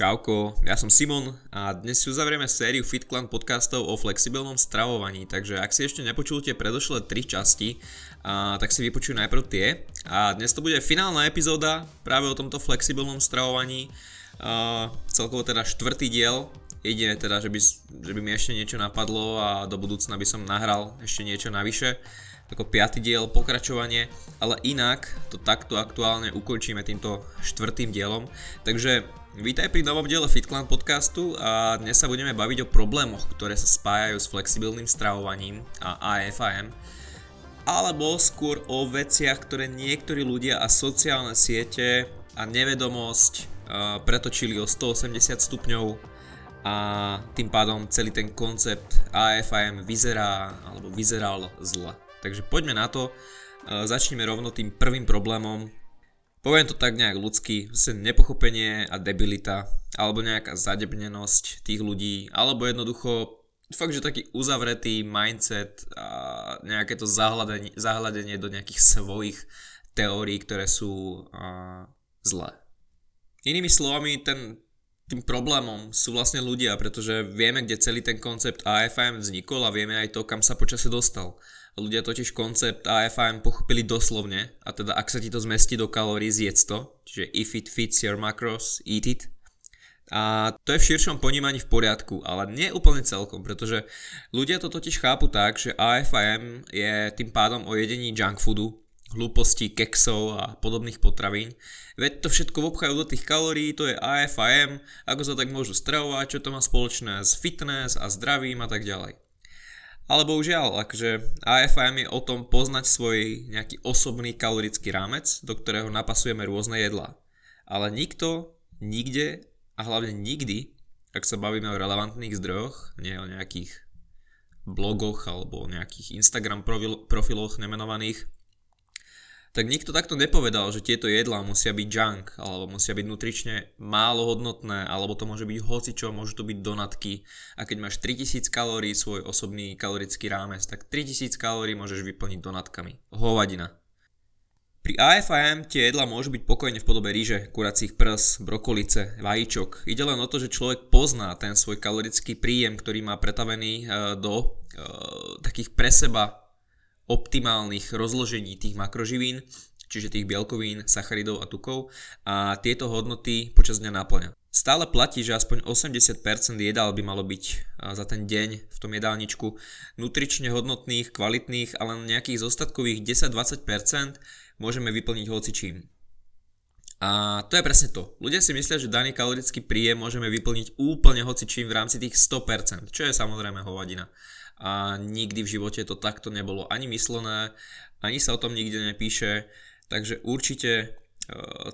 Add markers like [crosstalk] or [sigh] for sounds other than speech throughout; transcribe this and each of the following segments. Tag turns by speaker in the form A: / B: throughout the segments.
A: Čauko, ja som Simon a dnes si uzavrieme sériu FitClan podcastov o flexibilnom stravovaní, takže ak si ešte nepočul tie predošlé tri časti, a, tak si vypočuj najprv tie. A dnes to bude finálna epizóda práve o tomto flexibilnom stravovaní, a, celkovo teda štvrtý diel, jedine teda, že by, že by mi ešte niečo napadlo a do budúcna by som nahral ešte niečo navyše ako piatý diel, pokračovanie, ale inak to takto aktuálne ukončíme týmto štvrtým dielom. Takže vítaj pri novom diele FitClan podcastu a dnes sa budeme baviť o problémoch, ktoré sa spájajú s flexibilným stravovaním a AFAM, alebo skôr o veciach, ktoré niektorí ľudia a sociálne siete a nevedomosť pretočili o 180 stupňov a tým pádom celý ten koncept AFIM vyzerá alebo vyzeral zle. Takže poďme na to, začneme rovno tým prvým problémom. Poviem to tak nejak ľudský, nepochopenie a debilita, alebo nejaká zadebnenosť tých ľudí, alebo jednoducho fakt, že taký uzavretý mindset a nejaké to zahľadenie, zahľadenie do nejakých svojich teórií, ktoré sú uh, zlé. Inými slovami, ten, tým problémom sú vlastne ľudia, pretože vieme, kde celý ten koncept AFM vznikol a vieme aj to, kam sa počasie dostal. Ľudia totiž koncept AFM pochopili doslovne a teda ak sa ti to zmestí do kalórií, zjedz to. Čiže if it fits your macros, eat it. A to je v širšom ponímaní v poriadku, ale nie úplne celkom, pretože ľudia to totiž chápu tak, že AFM je tým pádom o jedení junk foodu, hlúposti, keksov a podobných potravín. Veď to všetko obchajú do tých kalórií, to je AFM, ako sa tak môžu stravovať, čo to má spoločné s fitness a zdravím a tak ďalej. Ale bohužiaľ, akože AFM je o tom poznať svoj nejaký osobný kalorický rámec, do ktorého napasujeme rôzne jedlá. Ale nikto, nikde a hlavne nikdy, ak sa bavíme o relevantných zdrojoch, nie o nejakých blogoch alebo o nejakých Instagram profiloch nemenovaných, tak nikto takto nepovedal, že tieto jedlá musia byť junk, alebo musia byť nutrične málo hodnotné, alebo to môže byť hocičo, môžu to byť donatky. A keď máš 3000 kalórií svoj osobný kalorický rámec, tak 3000 kalórií môžeš vyplniť donatkami. Hovadina. Pri AFIM tie jedla môžu byť pokojne v podobe ríže, kuracích prs, brokolice, vajíčok. Ide len o to, že človek pozná ten svoj kalorický príjem, ktorý má pretavený e, do e, takých pre seba optimálnych rozložení tých makroživín, čiže tých bielkovín, sacharidov a tukov a tieto hodnoty počas dňa naplňa. Stále platí, že aspoň 80% jedál by malo byť za ten deň v tom jedálničku nutrične hodnotných, kvalitných, ale nejakých zostatkových 10-20% môžeme vyplniť hocičím. A to je presne to. Ľudia si myslia, že daný kalorický príjem môžeme vyplniť úplne hocičím v rámci tých 100%, čo je samozrejme hovadina a nikdy v živote to takto nebolo ani myslené, ani sa o tom nikde nepíše, takže určite e,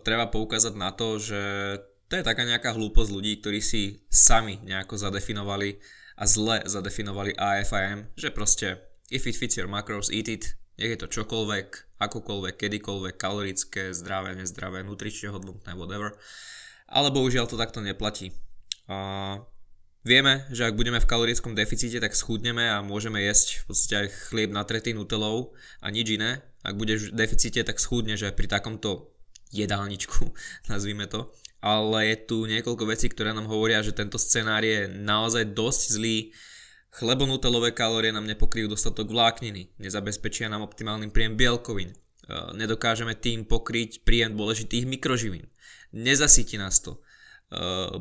A: treba poukázať na to, že to je taká nejaká hlúposť ľudí, ktorí si sami nejako zadefinovali a zle zadefinovali AFIM, že proste if it fits your macros, eat it, nech je to čokoľvek, akokoľvek, kedykoľvek, kalorické, zdravé, nezdravé, nutrične hodnotné, whatever. Ale bohužiaľ to takto neplatí. A Vieme, že ak budeme v kalorickom deficite, tak schudneme a môžeme jesť v podstate aj chlieb tretí nutelou a nič iné. Ak budeš v deficite, tak schudneš aj pri takomto jedálničku, [laughs] nazvime to. Ale je tu niekoľko vecí, ktoré nám hovoria, že tento scenár je naozaj dosť zlý. Chlebonutelové kalórie nám nepokryjú dostatok vlákniny, nezabezpečia nám optimálny príjem bielkovín, e, nedokážeme tým pokryť príjem dôležitých mikroživín, nezasytí nás to,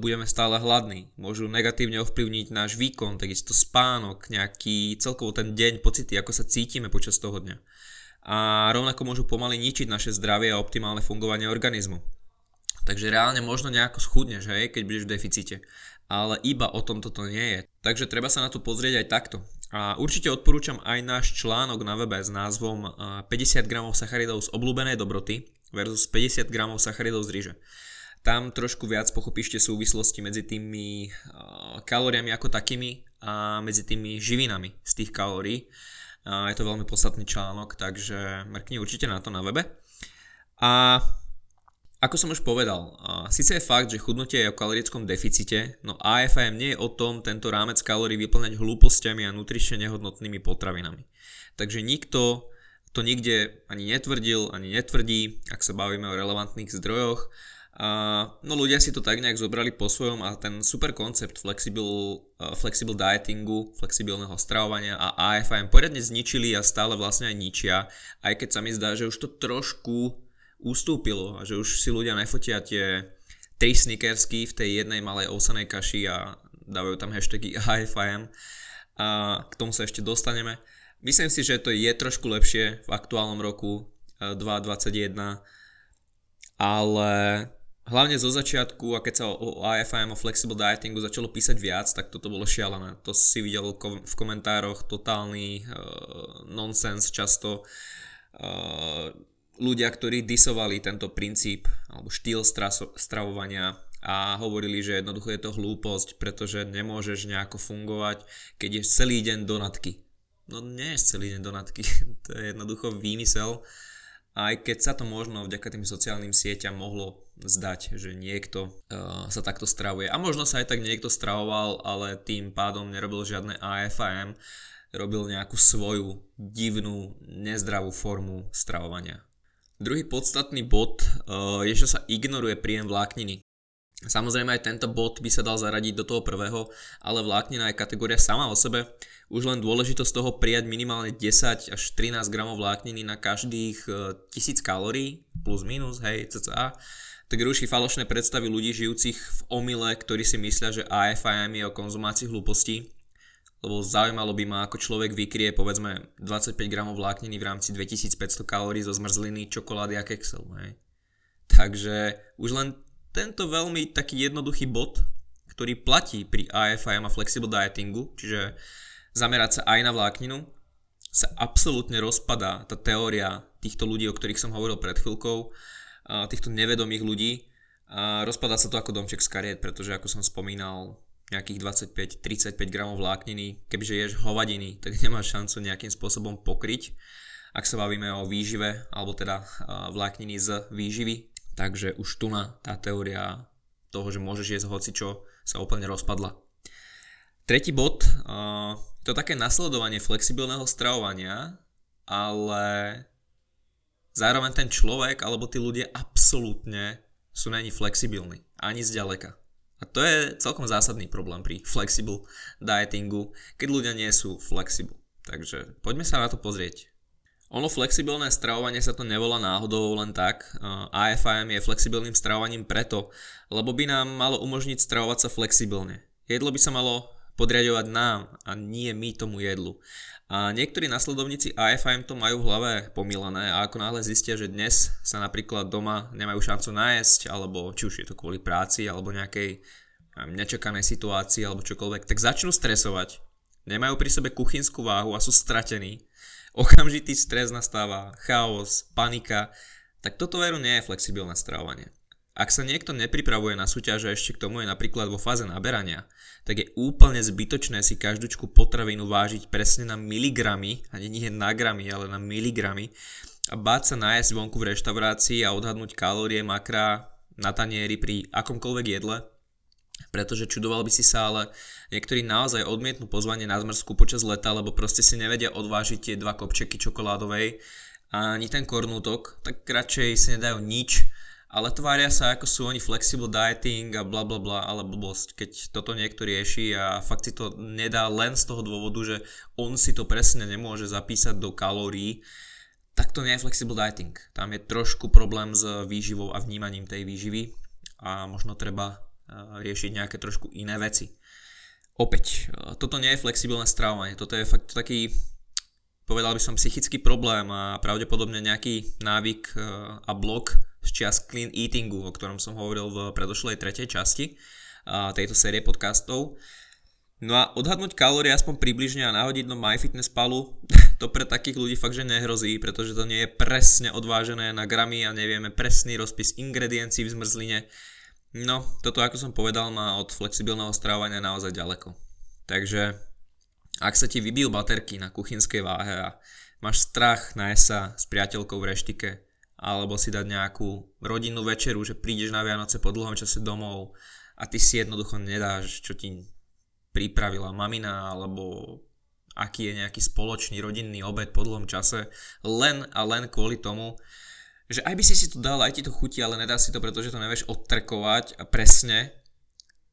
A: budeme stále hladní, môžu negatívne ovplyvniť náš výkon, takisto spánok, nejaký celkovo ten deň, pocity, ako sa cítime počas toho dňa. A rovnako môžu pomaly ničiť naše zdravie a optimálne fungovanie organizmu. Takže reálne možno nejako schudneš, hej, keď budeš v deficite. Ale iba o tom toto nie je. Takže treba sa na to pozrieť aj takto. A určite odporúčam aj náš článok na webe s názvom 50 eh, g sacharidov z obľúbenej dobroty versus 50 g sacharidov z ríže tam trošku viac pochopíš tie súvislosti medzi tými uh, kalóriami ako takými a medzi tými živinami z tých kalórií. Uh, je to veľmi podstatný článok, takže mrkni určite na to na webe. A ako som už povedal, uh, síce je fakt, že chudnutie je o kalorickom deficite, no AFM nie je o tom tento rámec kalórií vyplňať hlúpostiami a nutrične nehodnotnými potravinami. Takže nikto to nikde ani netvrdil, ani netvrdí, ak sa bavíme o relevantných zdrojoch A, no ľudia si to tak nejak zobrali po svojom a ten super koncept flexible, flexible dietingu, flexibilného stravovania a AFM poriadne zničili a stále vlastne aj ničia, aj keď sa mi zdá, že už to trošku ustúpilo a že už si ľudia nefotia tie tri snickersky v tej jednej malej osanej kaši a dávajú tam hashtagy [laughs] AFM a k tomu sa ešte dostaneme. Myslím si, že to je trošku lepšie v aktuálnom roku 2021, ale hlavne zo začiatku a keď sa o AFIM, o flexible dietingu začalo písať viac, tak toto bolo šialené. To si videl v komentároch, totálny uh, nonsens často. Uh, ľudia, ktorí disovali tento princíp alebo štýl straso, stravovania a hovorili, že jednoducho je to hlúposť, pretože nemôžeš nejako fungovať, keď ješ celý deň donatky. No nie je celý deň donatky, [laughs] to je jednoducho výmysel. Aj keď sa to možno vďaka tým sociálnym sieťam mohlo zdať, že niekto uh, sa takto stravuje. A možno sa aj tak niekto stravoval, ale tým pádom nerobil žiadne AFM, robil nejakú svoju divnú, nezdravú formu stravovania. Druhý podstatný bod uh, je, že sa ignoruje príjem vlákniny. Samozrejme aj tento bod by sa dal zaradiť do toho prvého, ale vláknina je kategória sama o sebe. Už len dôležitosť toho prijať minimálne 10 až 13 gramov vlákniny na každých 1000 e, kalórií, plus minus, hej, cca tak ruší falošné predstavy ľudí žijúcich v omyle, ktorí si myslia, že AFIM je o konzumácii hlúpostí, lebo zaujímalo by ma, ako človek vykrie povedzme 25 gramov vlákniny v rámci 2500 kalórií zo zmrzliny, čokolády a keksel. Hej. Takže už len tento veľmi taký jednoduchý bod, ktorý platí pri AFIM a flexible dietingu, čiže zamerať sa aj na vlákninu, sa absolútne rozpadá tá teória týchto ľudí, o ktorých som hovoril pred chvíľkou, týchto nevedomých ľudí. Rozpadá sa to ako domček z kariet, pretože ako som spomínal, nejakých 25-35 gramov vlákniny, kebyže ješ hovadiny, tak [laughs] nemáš šancu nejakým spôsobom pokryť, ak sa bavíme o výžive, alebo teda vlákniny z výživy. Takže už tu na tá teória toho, že môžeš jesť hocičo, sa úplne rozpadla. Tretí bod, to je také nasledovanie flexibilného stravovania, ale Zároveň ten človek alebo tí ľudia absolútne sú není flexibilní, ani zďaleka. A to je celkom zásadný problém pri flexible dietingu, keď ľudia nie sú flexible. Takže poďme sa na to pozrieť. Ono flexibilné stravovanie sa to nevolá náhodou len tak. AFIM je flexibilným stravovaním preto, lebo by nám malo umožniť stravovať sa flexibilne. Jedlo by sa malo podriadovať nám a nie my tomu jedlu. A niektorí nasledovníci AFIM to majú v hlave pomilené a ako náhle zistia, že dnes sa napríklad doma nemajú šancu nájsť, alebo či už je to kvôli práci, alebo nejakej nečakanej situácii, alebo čokoľvek, tak začnú stresovať. Nemajú pri sebe kuchynskú váhu a sú stratení. Okamžitý stres nastáva, chaos, panika, tak toto veru nie je flexibilné stravovanie. Ak sa niekto nepripravuje na súťaž a ešte k tomu je napríklad vo fáze naberania, tak je úplne zbytočné si každúčku potravinu vážiť presne na miligramy, a nie na gramy, ale na miligramy a báť sa nájsť vonku v reštaurácii a odhadnúť kalórie, makra na tanieri pri akomkoľvek jedle, pretože čudoval by si sa, ale niektorí naozaj odmietnú pozvanie na zmrzku počas leta, lebo proste si nevedia odvážiť tie dva kopčeky čokoládovej a ani ten kornútok, tak radšej si nedajú nič ale tvária sa ako sú oni flexible dieting a bla bla bla, ale blbosť, keď toto niekto rieši a fakt si to nedá len z toho dôvodu, že on si to presne nemôže zapísať do kalórií, tak to nie je flexible dieting. Tam je trošku problém s výživou a vnímaním tej výživy a možno treba riešiť nejaké trošku iné veci. Opäť, toto nie je flexibilné stravovanie, toto je fakt taký povedal by som psychický problém a pravdepodobne nejaký návyk eh, a blok z čias clean eatingu, o ktorom som hovoril v predošlej tretej časti tejto série podcastov. No a odhadnúť kalórie aspoň približne a nahodiť do MyFitnessPalu, [laughs] to pre takých ľudí fakt, že nehrozí, pretože to nie je presne odvážené na gramy a nevieme presný rozpis ingrediencií v zmrzline. No, toto ako som povedal má od flexibilného stravovania naozaj ďaleko. Takže ak sa ti vybijú baterky na kuchynskej váhe a máš strach nájsť sa s priateľkou v reštike, alebo si dať nejakú rodinnú večeru, že prídeš na Vianoce po dlhom čase domov a ty si jednoducho nedáš, čo ti pripravila mamina, alebo aký je nejaký spoločný rodinný obed po dlhom čase, len a len kvôli tomu, že aj by si si to dal, aj ti to chutí, ale nedá si to, pretože to nevieš odtrkovať a presne,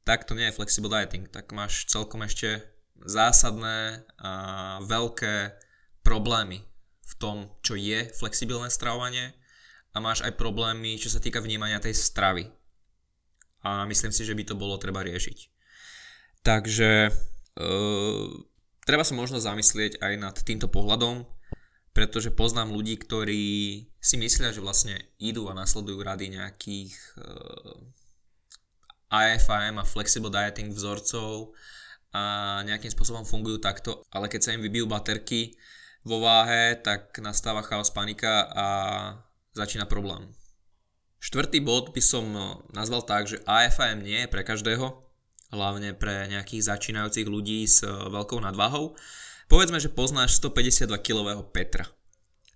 A: tak to nie je flexible dieting. Tak máš celkom ešte zásadné a veľké problémy v tom, čo je flexibilné stravovanie a máš aj problémy, čo sa týka vnímania tej stravy. A myslím si, že by to bolo treba riešiť. Takže uh, treba sa možno zamyslieť aj nad týmto pohľadom, pretože poznám ľudí, ktorí si myslia, že vlastne idú a nasledujú rady nejakých uh, eh, IFIM a flexible dieting vzorcov a nejakým spôsobom fungujú takto, ale keď sa im vybijú baterky vo váhe, tak nastáva chaos, panika a začína problém. Štvrtý bod by som eh, nazval tak, že AFIM nie je pre každého, hlavne pre nejakých začínajúcich ľudí s eh, veľkou nadváhou, Povedzme, že poznáš 152 kg Petra.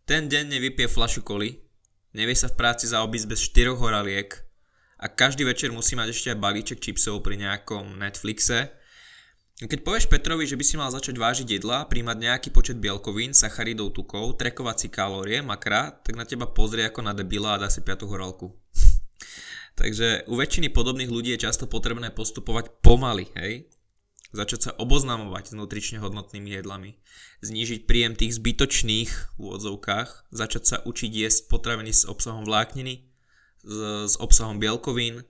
A: Ten deň nevypije flašu koli, nevie sa v práci zaobísť bez 4 horaliek a každý večer musí mať ešte aj balíček čipsov pri nejakom Netflixe. Keď povieš Petrovi, že by si mal začať vážiť jedla, príjmať nejaký počet bielkovín, sacharidov, tukov, trekovať si kalórie, makra, tak na teba pozrie ako na debila a dá si 5 horálku. [laughs] Takže u väčšiny podobných ľudí je často potrebné postupovať pomaly, hej? Začať sa oboznamovať s nutrične hodnotnými jedlami, znížiť príjem tých zbytočných v úvodzovkách, začať sa učiť jesť potraviny s obsahom vlákniny, s, obsahom bielkovín,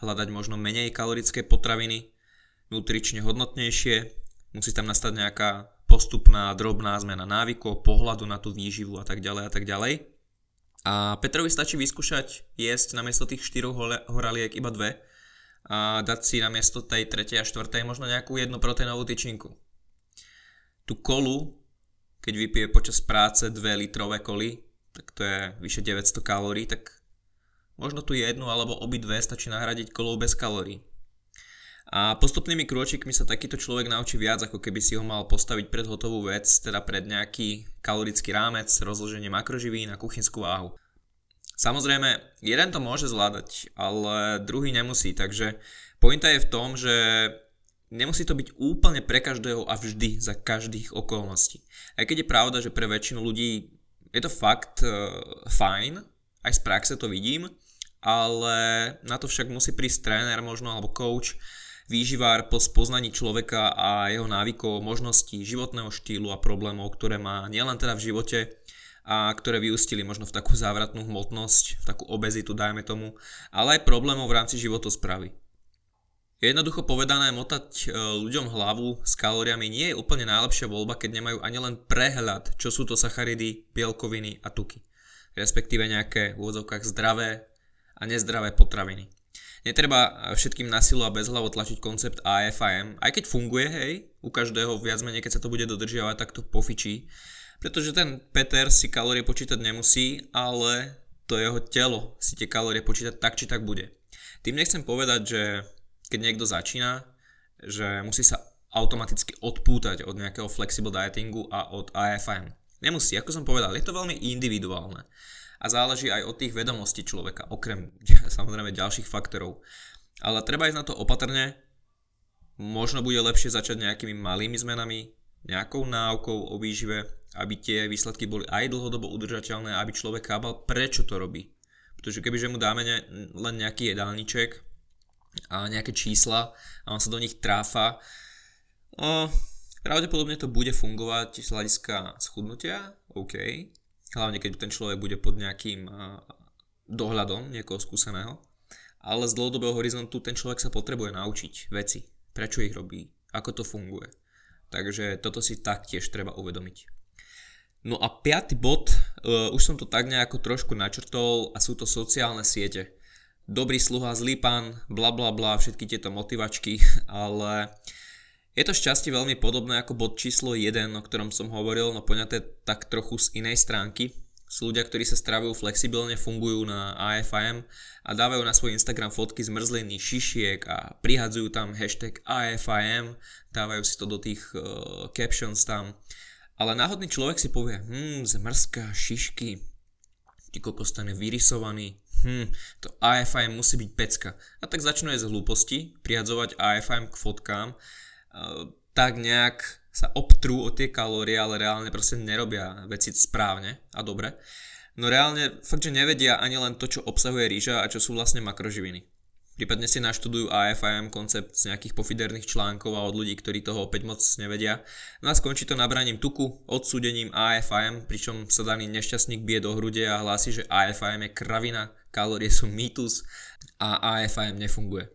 A: hľadať možno menej kalorické potraviny, nutrične hodnotnejšie, musí tam nastať nejaká postupná drobná zmena návykov, pohľadu na tú výživu a tak ďalej a tak ďalej. A Petrovi stačí vyskúšať jesť namiesto tých 4 horaliek iba dve, a dať si namiesto tej tretej a štvrtej možno nejakú jednu proteínovú tyčinku. Tú kolu, keď vypije počas práce 2 litrové koly, tak to je vyše 900 kalórií, tak možno tu jednu alebo obidve stačí nahradiť kolou bez kalórií. A postupnými krôčikmi sa takýto človek naučí viac, ako keby si ho mal postaviť pred hotovú vec, teda pred nejaký kalorický rámec, rozloženie makroživín a kuchynskú váhu. Samozrejme, jeden to môže zvládať, ale druhý nemusí, takže pointa je v tom, že nemusí to byť úplne pre každého a vždy za každých okolností. Aj keď je pravda, že pre väčšinu ľudí je to fakt uh, fajn, aj z praxe to vidím, ale na to však musí prísť tréner možno alebo coach, výživár po spoznaní človeka a jeho návykov, možností, životného štýlu a problémov, ktoré má nielen teda v živote, a ktoré vyústili možno v takú závratnú hmotnosť, v takú obezitu, dajme tomu, ale aj problémov v rámci životospravy. Jednoducho povedané, motať e, ľuďom hlavu s kalóriami nie je úplne najlepšia voľba, keď nemajú ani len prehľad, čo sú to sacharidy, bielkoviny a tuky. Respektíve nejaké v úvodzovkách zdravé a nezdravé potraviny. Netreba všetkým na silu a bez hlavo tlačiť koncept AFIM, aj keď funguje, hej, u každého viac menej, keď sa to bude dodržiavať, tak to pofičí pretože ten Peter si kalórie počítať nemusí, ale to jeho telo si tie kalórie počítať tak či tak bude. Tým nechcem povedať, že keď niekto začína, že musí sa automaticky odpútať od nejakého flexible dietingu a od AFM. Nemusí, ako som povedal, je to veľmi individuálne a záleží aj od tých vedomostí človeka, okrem [laughs] samozrejme ďalších faktorov. Ale treba ísť na to opatrne, možno bude lepšie začať nejakými malými zmenami, nejakou náukou o výžive, aby tie výsledky boli aj dlhodobo udržateľné, aby človek chápal, prečo to robí. Pretože kebyže mu dáme ne, len nejaký jedálniček a nejaké čísla a on sa do nich tráfa, no, pravdepodobne to bude fungovať z hľadiska schudnutia, OK, hlavne keď ten človek bude pod nejakým dohľadom niekoho skúseného, ale z dlhodobého horizontu ten človek sa potrebuje naučiť veci, prečo ich robí, ako to funguje. Takže toto si taktiež treba uvedomiť. No a piatý bod, uh, už som to tak nejako trošku načrtol a sú to sociálne siete. Dobrý sluha, zlý pán, bla bla bla, všetky tieto motivačky, [laughs] ale je to šťastie veľmi podobné ako bod číslo 1, o ktorom som hovoril, no poňaté tak trochu z inej stránky. Sú ľudia, ktorí sa stravujú flexibilne, fungujú na AFIM a dávajú na svoj Instagram fotky zmrzliny šišiek a prihadzujú tam hashtag AFIM, dávajú si to do tých uh, captions tam ale náhodný človek si povie, hm, zmrzka, šišky, ty kokos ten vyrysovaný, hm, to AFIM musí byť pecka. A tak začnú z hlúposti prihadzovať AFIM k fotkám, tak nejak sa obtrú o tie kalórie, ale reálne proste nerobia veci správne a dobre. no reálne fakt, že nevedia ani len to, čo obsahuje rýža a čo sú vlastne makroživiny. Prípadne si naštudujú AFIM koncept z nejakých pofiderných článkov a od ľudí, ktorí toho opäť moc nevedia. No a skončí to nabraním tuku, odsúdením AFIM, pričom sa daný nešťastník bije do hrude a hlási, že AFIM je kravina, kalórie sú mýtus a AFIM nefunguje.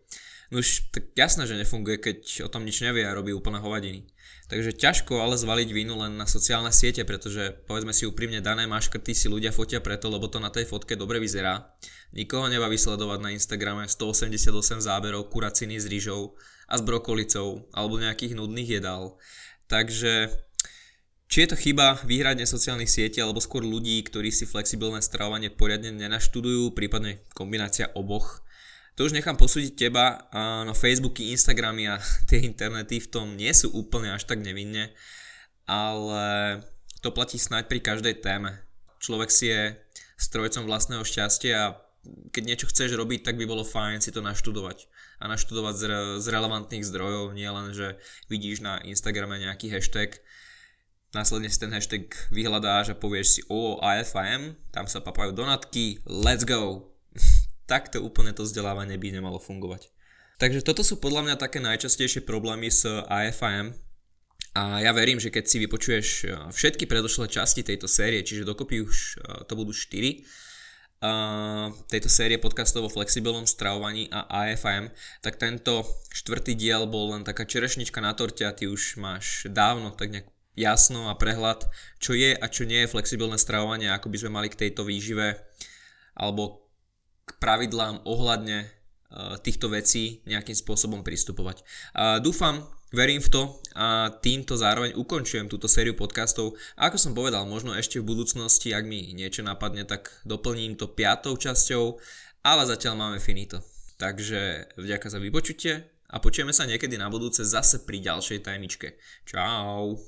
A: No už tak jasné, že nefunguje, keď o tom nič nevie a robí úplne hovadiny. Takže ťažko ale zvaliť vinu len na sociálne siete, pretože povedzme si úprimne dané maškrty si ľudia fotia preto, lebo to na tej fotke dobre vyzerá. Nikoho nebaví sledovať na Instagrame 188 záberov kuraciny s rýžou a s brokolicou alebo nejakých nudných jedál. Takže či je to chyba výhradne sociálnych sietí alebo skôr ľudí, ktorí si flexibilné stravovanie poriadne nenaštudujú, prípadne kombinácia oboch, to už nechám posúdiť teba, no Facebooky, Instagramy a [laughs] tie internety v tom nie sú úplne až tak nevinne, ale to platí snáď pri každej téme. Človek si je strojcom vlastného šťastia a keď niečo chceš robiť, tak by bolo fajn si to naštudovať. A naštudovať z, relevantných zdrojov, nie len, že vidíš na Instagrame nejaký hashtag, následne si ten hashtag vyhľadáš a povieš si o AFIM, tam sa papajú donatky, let's go takto úplne to vzdelávanie by nemalo fungovať. Takže toto sú podľa mňa také najčastejšie problémy s AFIM a ja verím, že keď si vypočuješ eh, všetky predošlé časti tejto série, čiže dokopy už eh, to budú 4, uh, eh, tejto série podcastov o flexibilnom stravovaní a AFIM, tak tento štvrtý diel bol len taká čerešnička na torte a ty už máš dávno tak nejak jasno a prehľad, čo je a čo nie je flexibilné stravovanie, ako by sme mali k tejto výžive alebo k pravidlám ohľadne e, týchto vecí nejakým spôsobom pristupovať. Dúfam, verím v to a týmto zároveň ukončujem túto sériu podcastov. Ako som povedal, možno ešte v budúcnosti, ak mi niečo napadne, tak doplním to piatou časťou, ale zatiaľ máme finito. Takže vďaka za vypočutie a počujeme sa niekedy na budúce zase pri ďalšej tajničke. Čau.